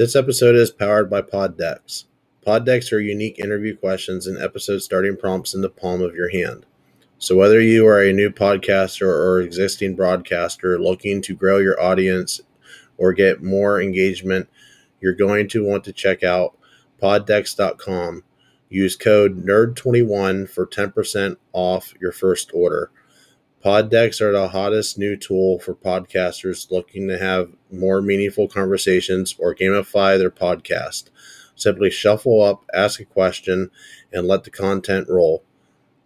This episode is powered by Pod Decks. Poddex are unique interview questions and episode starting prompts in the palm of your hand. So, whether you are a new podcaster or existing broadcaster looking to grow your audience or get more engagement, you're going to want to check out poddecks.com. Use code NERD21 for 10% off your first order. Pod Decks are the hottest new tool for podcasters looking to have more meaningful conversations or gamify their podcast. Simply shuffle up, ask a question, and let the content roll.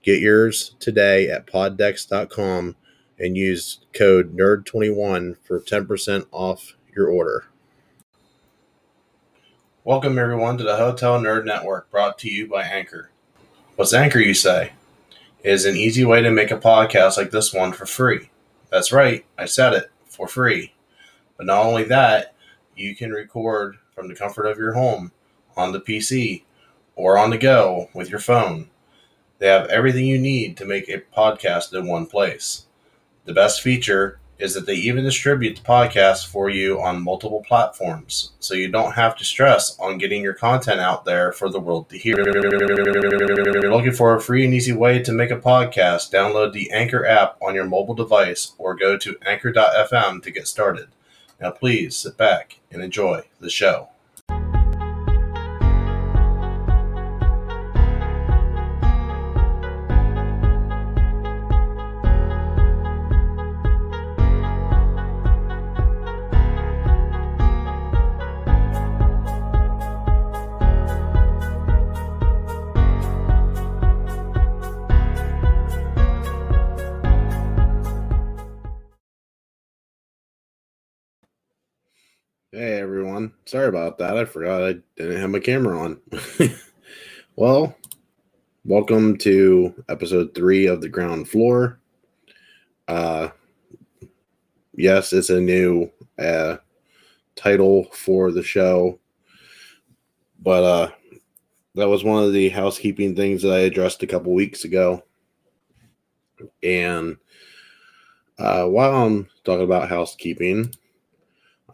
Get yours today at poddecks.com and use code NERD21 for 10% off your order. Welcome, everyone, to the Hotel Nerd Network brought to you by Anchor. What's Anchor, you say? Is an easy way to make a podcast like this one for free. That's right, I said it for free. But not only that, you can record from the comfort of your home, on the PC, or on the go with your phone. They have everything you need to make a podcast in one place. The best feature is that they even distribute the podcast for you on multiple platforms, so you don't have to stress on getting your content out there for the world to hear. If you're looking for a free and easy way to make a podcast, download the Anchor app on your mobile device or go to anchor.fm to get started. Now, please sit back and enjoy the show. Sorry about that. I forgot I didn't have my camera on. well, welcome to episode three of the ground floor. Uh yes, it's a new uh title for the show. But uh that was one of the housekeeping things that I addressed a couple weeks ago. And uh while I'm talking about housekeeping,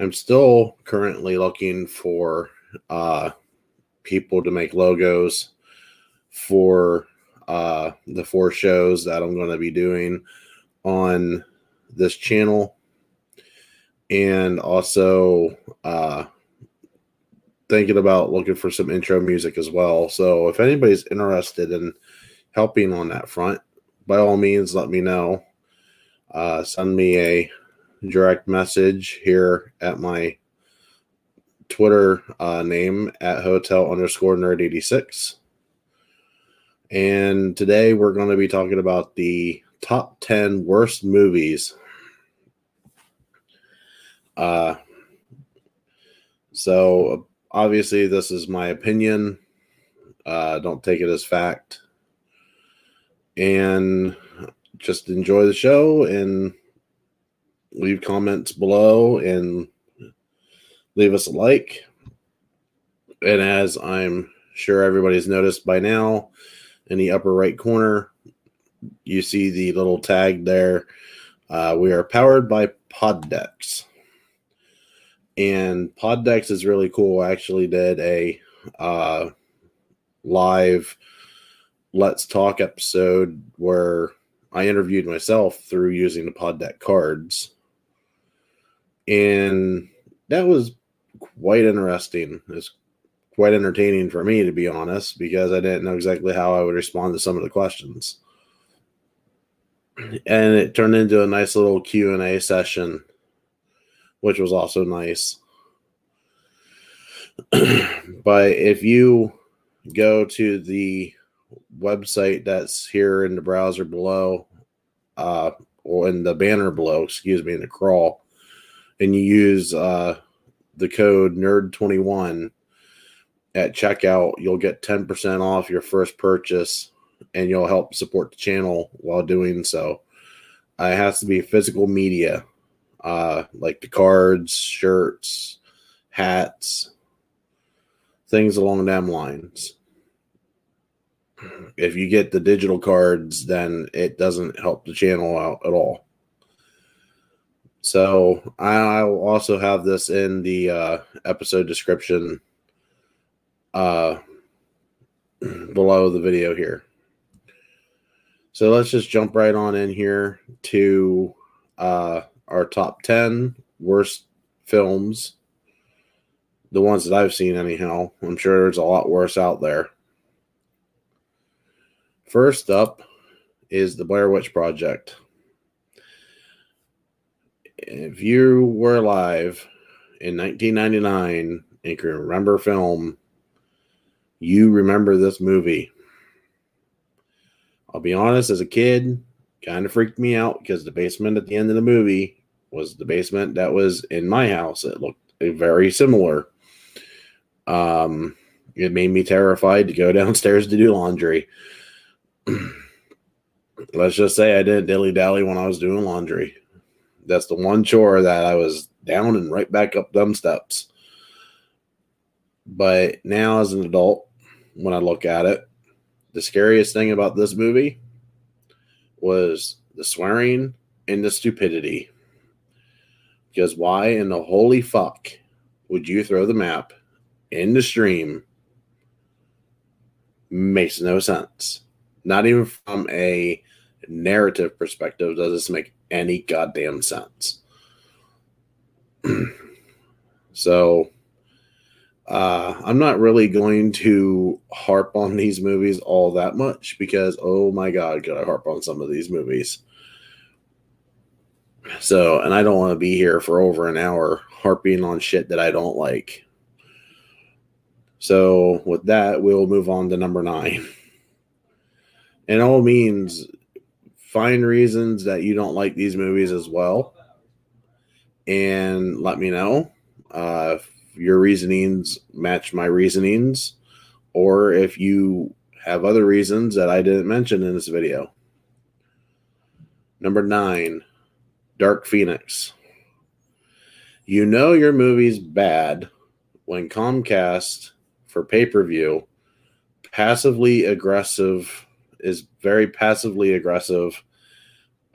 I'm still currently looking for uh, people to make logos for uh, the four shows that I'm going to be doing on this channel. And also uh, thinking about looking for some intro music as well. So if anybody's interested in helping on that front, by all means, let me know. Uh, send me a direct message here at my Twitter uh, name at hotel underscore nerd 86. And today we're going to be talking about the top 10 worst movies. Uh, so obviously, this is my opinion. Uh, don't take it as fact. And just enjoy the show and leave comments below and leave us a like. And as I'm sure everybody's noticed by now, in the upper right corner, you see the little tag there. Uh, we are powered by Pod Decks. And Pod Decks is really cool. I actually did a uh, live Let's Talk episode where I interviewed myself through using the Pod Decks cards and that was quite interesting. It's quite entertaining for me, to be honest, because I didn't know exactly how I would respond to some of the questions. And it turned into a nice little Q and A session, which was also nice. but if you go to the website that's here in the browser below, uh, or in the banner below, excuse me, in the crawl, and you use uh, the code nerd21 at checkout, you'll get 10% off your first purchase and you'll help support the channel while doing so. Uh, it has to be physical media, uh, like the cards, shirts, hats, things along them lines. If you get the digital cards, then it doesn't help the channel out at all. So I'll also have this in the uh, episode description uh, below the video here. So let's just jump right on in here to uh, our top 10 worst films. The ones that I've seen, anyhow. I'm sure there's a lot worse out there. First up is the Blair Witch Project. If you were alive in 1999 and can remember film, you remember this movie. I'll be honest, as a kid, kind of freaked me out because the basement at the end of the movie was the basement that was in my house. It looked very similar. Um, it made me terrified to go downstairs to do laundry. Let's just say I didn't dilly dally when I was doing laundry. That's the one chore that I was down and right back up them steps. But now, as an adult, when I look at it, the scariest thing about this movie was the swearing and the stupidity. Because why in the holy fuck would you throw the map in the stream? Makes no sense. Not even from a narrative perspective does this make any goddamn sense. so uh, I'm not really going to harp on these movies all that much because, oh my God, could I harp on some of these movies? So, and I don't want to be here for over an hour harping on shit that I don't like. So, with that, we'll move on to number nine. In all means, find reasons that you don't like these movies as well and let me know. Uh, your reasonings match my reasonings, or if you have other reasons that I didn't mention in this video. Number nine, Dark Phoenix. You know your movie's bad when Comcast for pay per view passively aggressive is very passively aggressive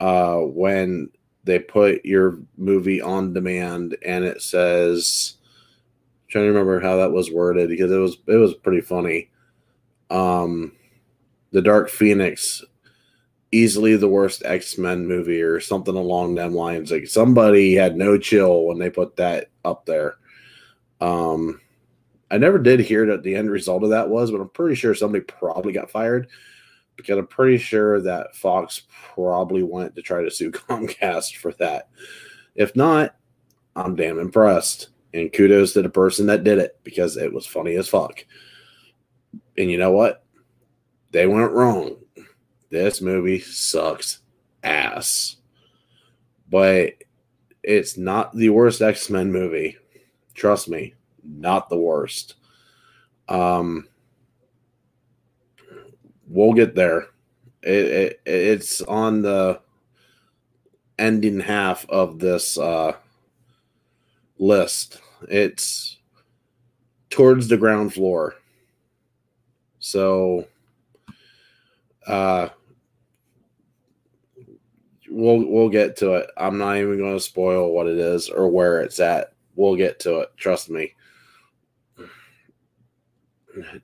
uh, when they put your movie on demand and it says trying to remember how that was worded because it was it was pretty funny. Um, the Dark Phoenix, easily the worst X Men movie or something along them lines. Like somebody had no chill when they put that up there. Um, I never did hear what the end result of that was, but I'm pretty sure somebody probably got fired because I'm pretty sure that Fox probably went to try to sue Comcast for that. If not, I'm damn impressed. And kudos to the person that did it because it was funny as fuck. And you know what? They weren't wrong. This movie sucks ass. But it's not the worst X Men movie. Trust me, not the worst. Um, we'll get there. It, it it's on the ending half of this uh, list. It's towards the ground floor. So uh we'll we'll get to it. I'm not even going to spoil what it is or where it's at. We'll get to it. Trust me.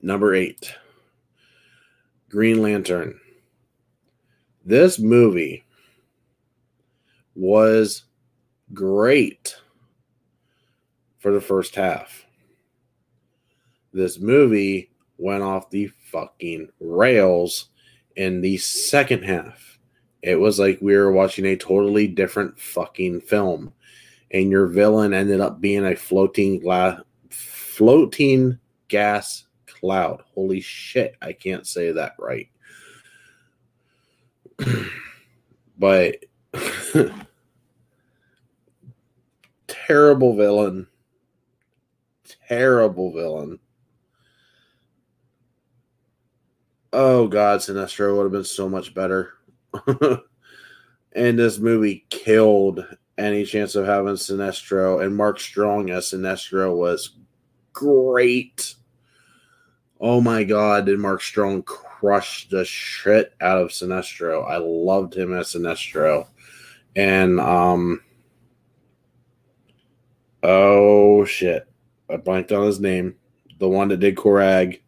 Number 8. Green Lantern. This movie was great for the first half. This movie went off the fucking rails in the second half. It was like we were watching a totally different fucking film. And your villain ended up being a floating glass floating gas cloud. Holy shit, I can't say that right. but terrible villain terrible villain. Oh God, Sinestro would have been so much better. and this movie killed any chance of having Sinestro. And Mark Strong as Sinestro was great. Oh my God, did Mark Strong crush the shit out of Sinestro? I loved him as Sinestro. And um Oh shit. I blanked on his name. The one that did Korag.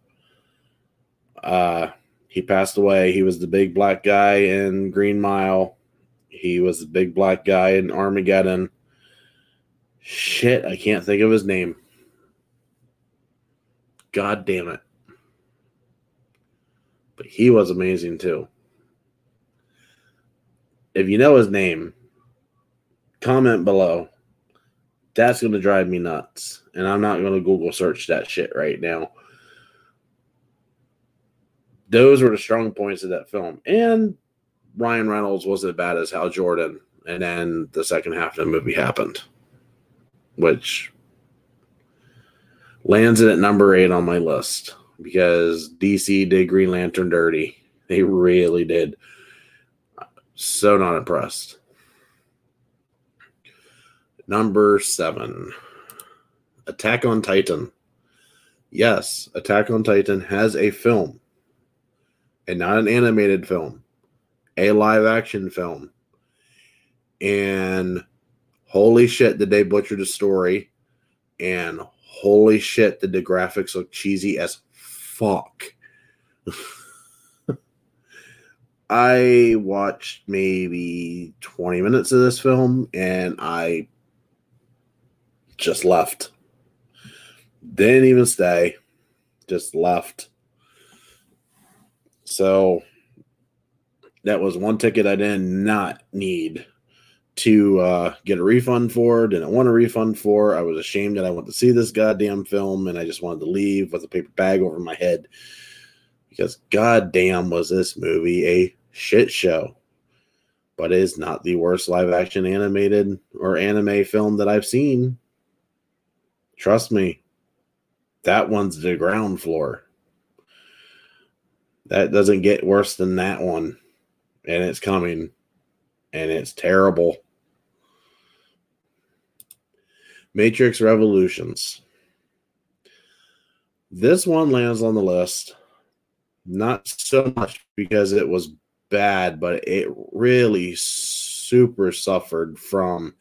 Uh he passed away. He was the big black guy in Green Mile. He was the big black guy in Armageddon. Shit, I can't think of his name. God damn it. But he was amazing too. If you know his name, comment below. That's going to drive me nuts. And I'm not going to Google search that shit right now. Those were the strong points of that film. And Ryan Reynolds wasn't as bad as Hal Jordan. And then the second half of the movie happened, which lands it at number eight on my list because DC did Green Lantern dirty. They really did. So not impressed. Number seven Attack on Titan. Yes, Attack on Titan has a film, and not an animated film, a live action film. And holy shit, did they butcher the story? And holy shit, did the graphics look cheesy as fuck. I watched maybe 20 minutes of this film and I just left. Didn't even stay, just left. So that was one ticket I did not need to uh, get a refund for. Didn't want a refund for. I was ashamed that I went to see this goddamn film, and I just wanted to leave with a paper bag over my head because goddamn was this movie a shit show. But it is not the worst live action animated or anime film that I've seen. Trust me, that one's the ground floor. That doesn't get worse than that one. And it's coming. And it's terrible. Matrix Revolutions. This one lands on the list. Not so much because it was bad, but it really super suffered from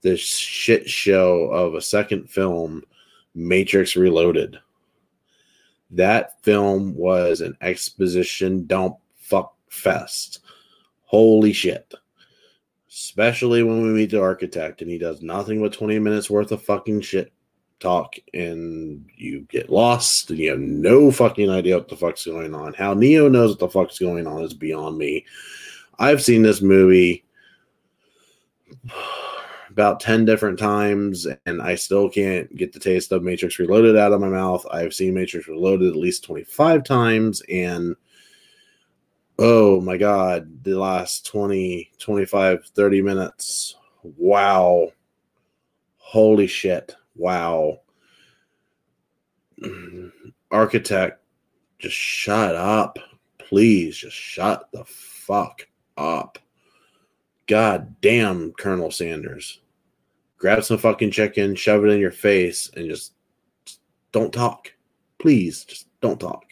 this shit show of a second film, Matrix Reloaded. That film was an exposition dump fuck fest. Holy shit especially when we meet the architect and he does nothing but 20 minutes worth of fucking shit talk and you get lost and you have no fucking idea what the fuck's going on. How Neo knows what the fuck's going on is beyond me. I've seen this movie about 10 different times and I still can't get the taste of Matrix Reloaded out of my mouth. I've seen Matrix Reloaded at least 25 times and oh my god the last 20 25 30 minutes. Wow. Holy shit. Wow. Architect just shut up. Please just shut the fuck up. God damn colonel sanders. Grab some fucking chicken shove it in your face and just, just don't talk. Please just don't talk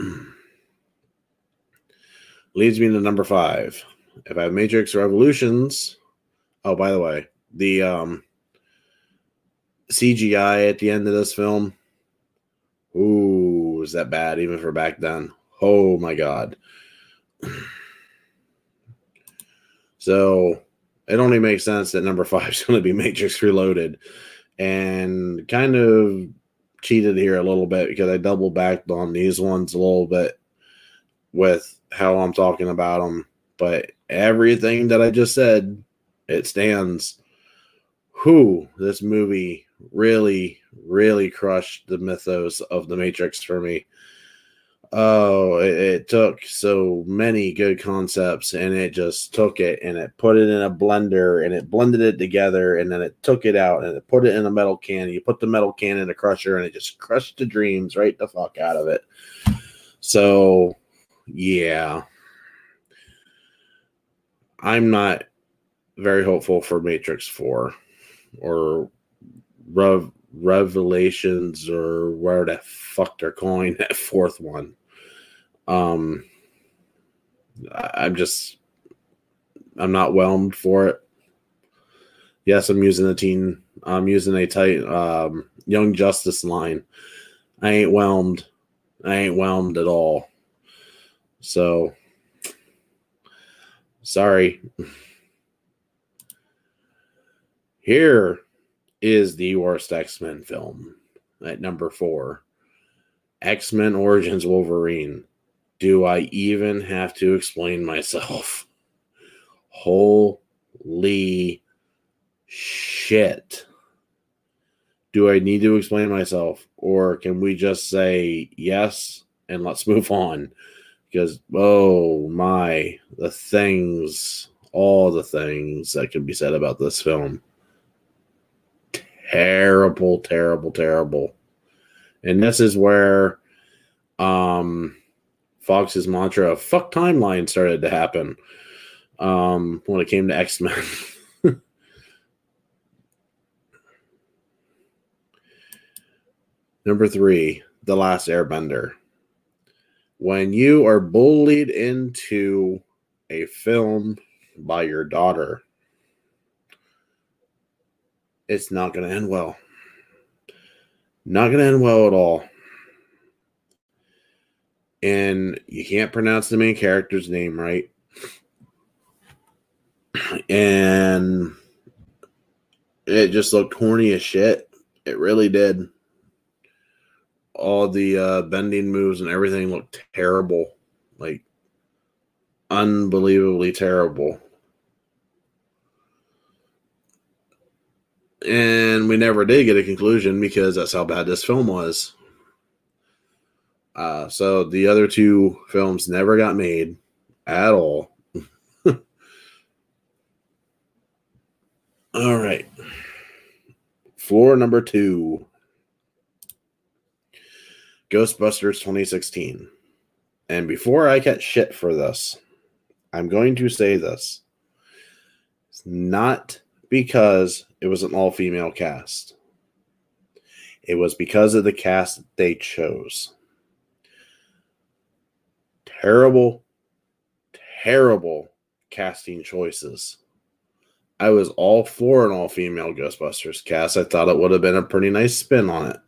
leads me to number five. If I have Matrix Revolutions, oh, by the way, the um, CGI at the end of this film, ooh, is that bad even for back then? Oh my god. So it only makes sense that number five is going to be Matrix Reloaded, and kind of cheated here a little bit because I double backed on these ones a little bit with how I'm talking about them, but everything that I just said, it stands. Who this movie really, really crushed the mythos of the Matrix for me. Oh, it, it, took so many good concepts and it just took it and it put it in a blender and it blended it together and then it took it out and it put it in a metal can. You put the metal can in a crusher and it just crushed the dreams right the fuck out of it. So yeah. I'm not very hopeful for Matrix 4 or Rev- Revelations or where the fuck they're calling that fourth one. Um, I'm just, I'm not whelmed for it. Yes, I'm using the teen I'm using a tight um, Young Justice line. I ain't whelmed. I ain't whelmed at all. So sorry. Here is the worst X Men film at number four X Men Origins Wolverine. Do I even have to explain myself? Holy shit. Do I need to explain myself? Or can we just say yes and let's move on? Because, oh my, the things, all the things that can be said about this film. Terrible, terrible, terrible. And this is where um Fox's mantra of fuck timeline started to happen um when it came to X-Men. Number three, The Last Airbender. When you are bullied into a film by your daughter, it's not going to end well. Not going to end well at all. And you can't pronounce the main character's name right. And it just looked horny as shit. It really did all the uh, bending moves and everything looked terrible, like unbelievably terrible. And we never did get a conclusion because that's how bad this film was. Uh, so the other two films never got made at all. all right. Floor number two. Ghostbusters 2016. And before I get shit for this, I'm going to say this. It's not because it was an all female cast, it was because of the cast they chose. Terrible, terrible casting choices. I was all for an all female Ghostbusters cast. I thought it would have been a pretty nice spin on it.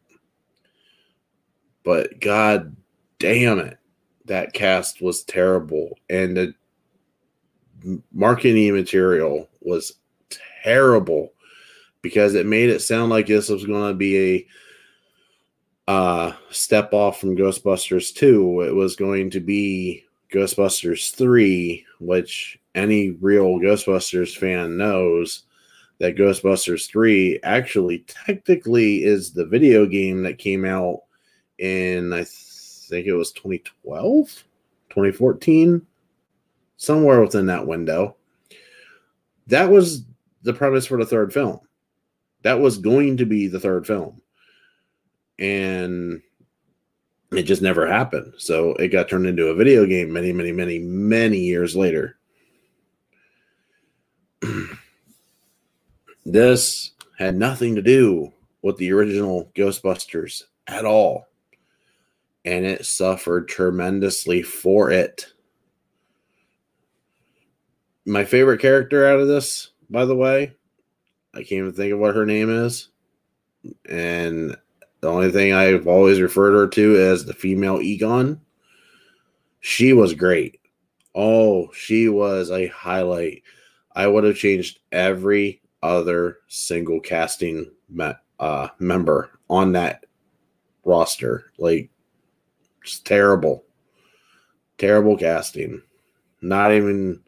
But god damn it, that cast was terrible. And the marketing material was terrible because it made it sound like this was going to be a uh, step off from Ghostbusters 2. It was going to be Ghostbusters 3, which any real Ghostbusters fan knows that Ghostbusters 3 actually technically is the video game that came out in I think it was 2012, 2014, somewhere within that window. That was the premise for the third film. That was going to be the third film. And it just never happened. So it got turned into a video game many, many, many, many years later. this had nothing to do with the original Ghostbusters at all and it suffered tremendously for it. My favorite character out of this, by the way, I can't even think of what her name is. And the only thing I've always referred her to as the female Egon. She was great. Oh, she was a highlight. I would have changed every other single casting me- uh, member on that roster. Like just terrible. Terrible casting. Not even.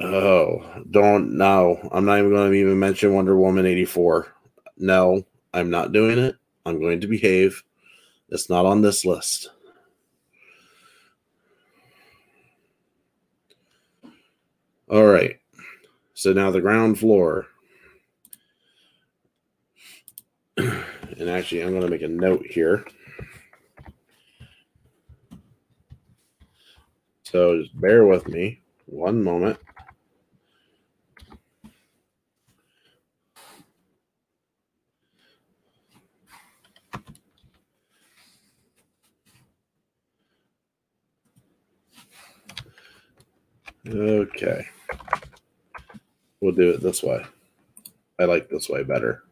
Oh, don't. No. I'm not even going to even mention Wonder Woman 84. No, I'm not doing it. I'm going to behave. It's not on this list. All right. So now the ground floor. and actually, I'm going to make a note here. So just bear with me one moment. Okay. We'll do it this way. I like this way better.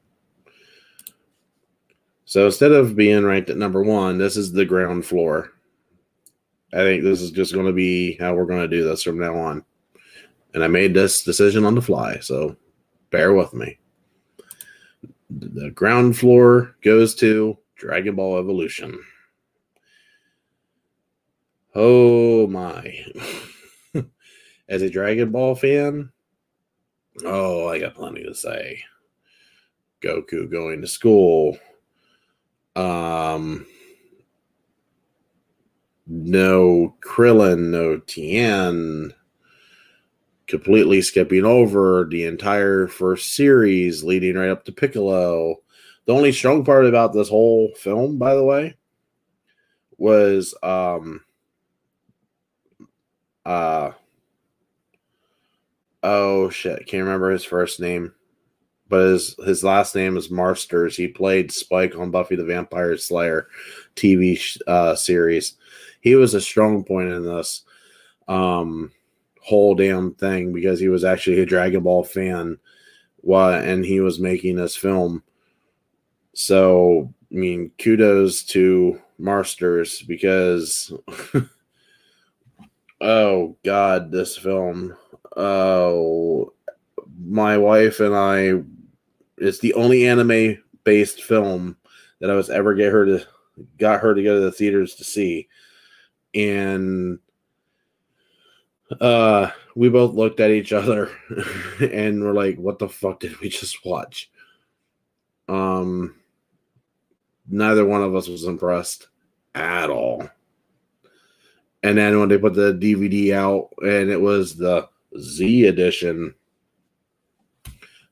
So instead of being ranked at number one, this is the ground floor. I think this is just going to be how we're going to do this from now on. And I made this decision on the fly, so bear with me. The ground floor goes to Dragon Ball Evolution. Oh my. As a Dragon Ball fan, oh, I got plenty to say. Goku going to school. Um, no Krillin, no Tien. Completely skipping over the entire first series leading right up to Piccolo. The only strong part about this whole film, by the way, was um uh oh shit, can't remember his first name. But his his last name is Marsters. He played Spike on Buffy the Vampire Slayer TV uh, series he was a strong point in this um, whole damn thing because he was actually a Dragon Ball fan, what and he was making this film. So, I mean, kudos to Marsters because, oh God, this film. Oh, my wife and I. It's the only anime based film that I was ever get her to got her to go to the theaters to see and uh we both looked at each other and we're like what the fuck did we just watch? Um neither one of us was impressed at all. And then when they put the dvd out and it was the z edition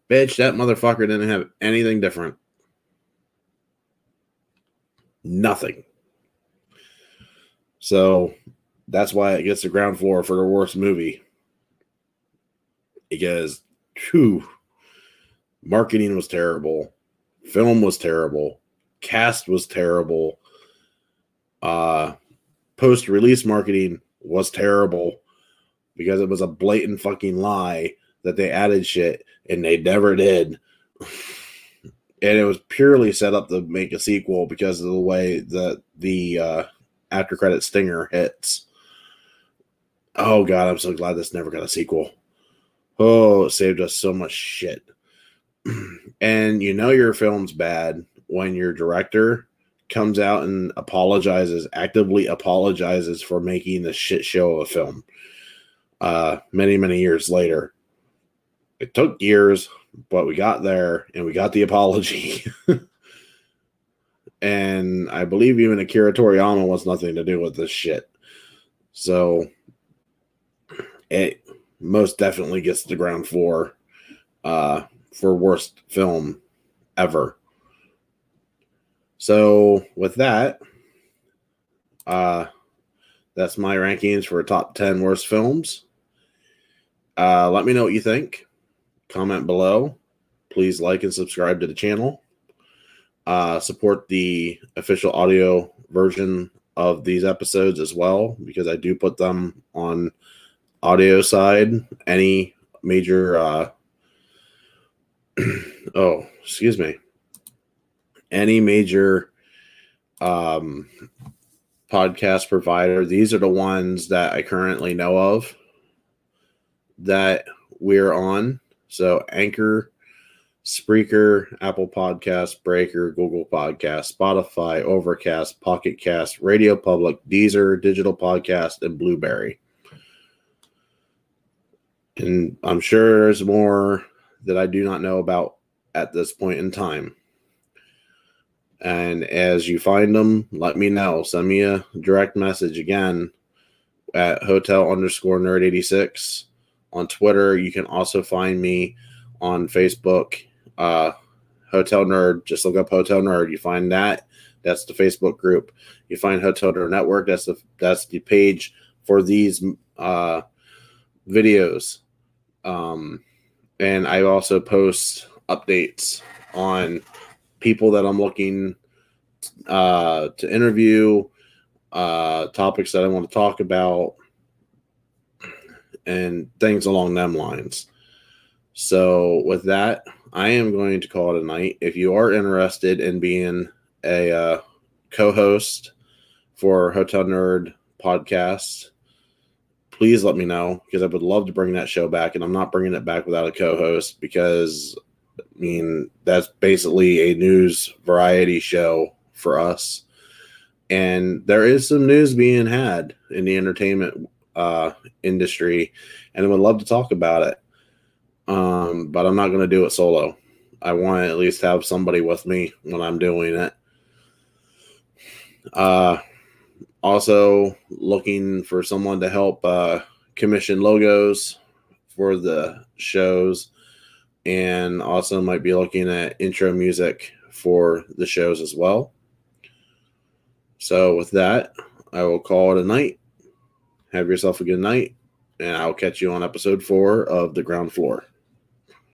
bitch that motherfucker didn't have anything different. Nothing so that's why it gets the ground floor for the worst movie. Because, whew, marketing was terrible, film was terrible, cast was terrible, uh, post release marketing was terrible because it was a blatant fucking lie that they added shit and they never did. and it was purely set up to make a sequel because of the way that the uh, after credit stinger hits. Oh god, I'm so glad this never got a sequel. Oh, it saved us so much shit. and you know your film's bad when your director comes out and apologizes, actively apologizes for making the shit show of a film. Uh, many many years later, it took years, but we got there and we got the apology. and I believe even Akira Toriyama wants nothing to do with this shit. So it most definitely gets the ground floor uh, for worst film ever. So with that, uh, that's my rankings for top 10 worst films. Uh, let me know what you think. Comment below. Please like and subscribe to the channel uh, support the official audio version of these episodes as well because I do put them on audio side. Any major, uh, oh, excuse me, any major um, podcast provider. These are the ones that I currently know of that we're on. So Anchor Spreaker, Apple Podcast, Breaker, Google Podcast, Spotify, Overcast, Pocket Cast, Radio Public, Deezer, Digital Podcast, and Blubrry. And I'm sure there's more that I do not know about at this point in time. And as you find them, let me know. Send me a direct message again at hotel underscore nerd 86 on Twitter. You can also find me on Facebook uh, Hotel Nerd. Just look up Hotel Nerd. You find that. That's the Facebook group. You find Hotel Nerd Network. That's the that's the page for these uh, videos. Um, and I also post updates on people that I'm looking uh, to interview, uh, topics that I want to talk about, and things along them lines. So, with that, I am going to call it a night. If you are interested in being a uh, co-host for Hotel Nerd podcast, please let me know because I would love to bring that show back. And I'm not bringing it back without a co-host because I mean that's basically a news variety show for us. And there is some news being had in the entertainment uh, industry, and I would love to talk about it. Um, but I'm not going to do it solo. I want to at least have somebody with me when I'm doing it. Uh, also, looking for someone to help uh, commission logos for the shows, and also might be looking at intro music for the shows as well. So, with that, I will call it a night. Have yourself a good night, and I'll catch you on episode four of The Ground Floor.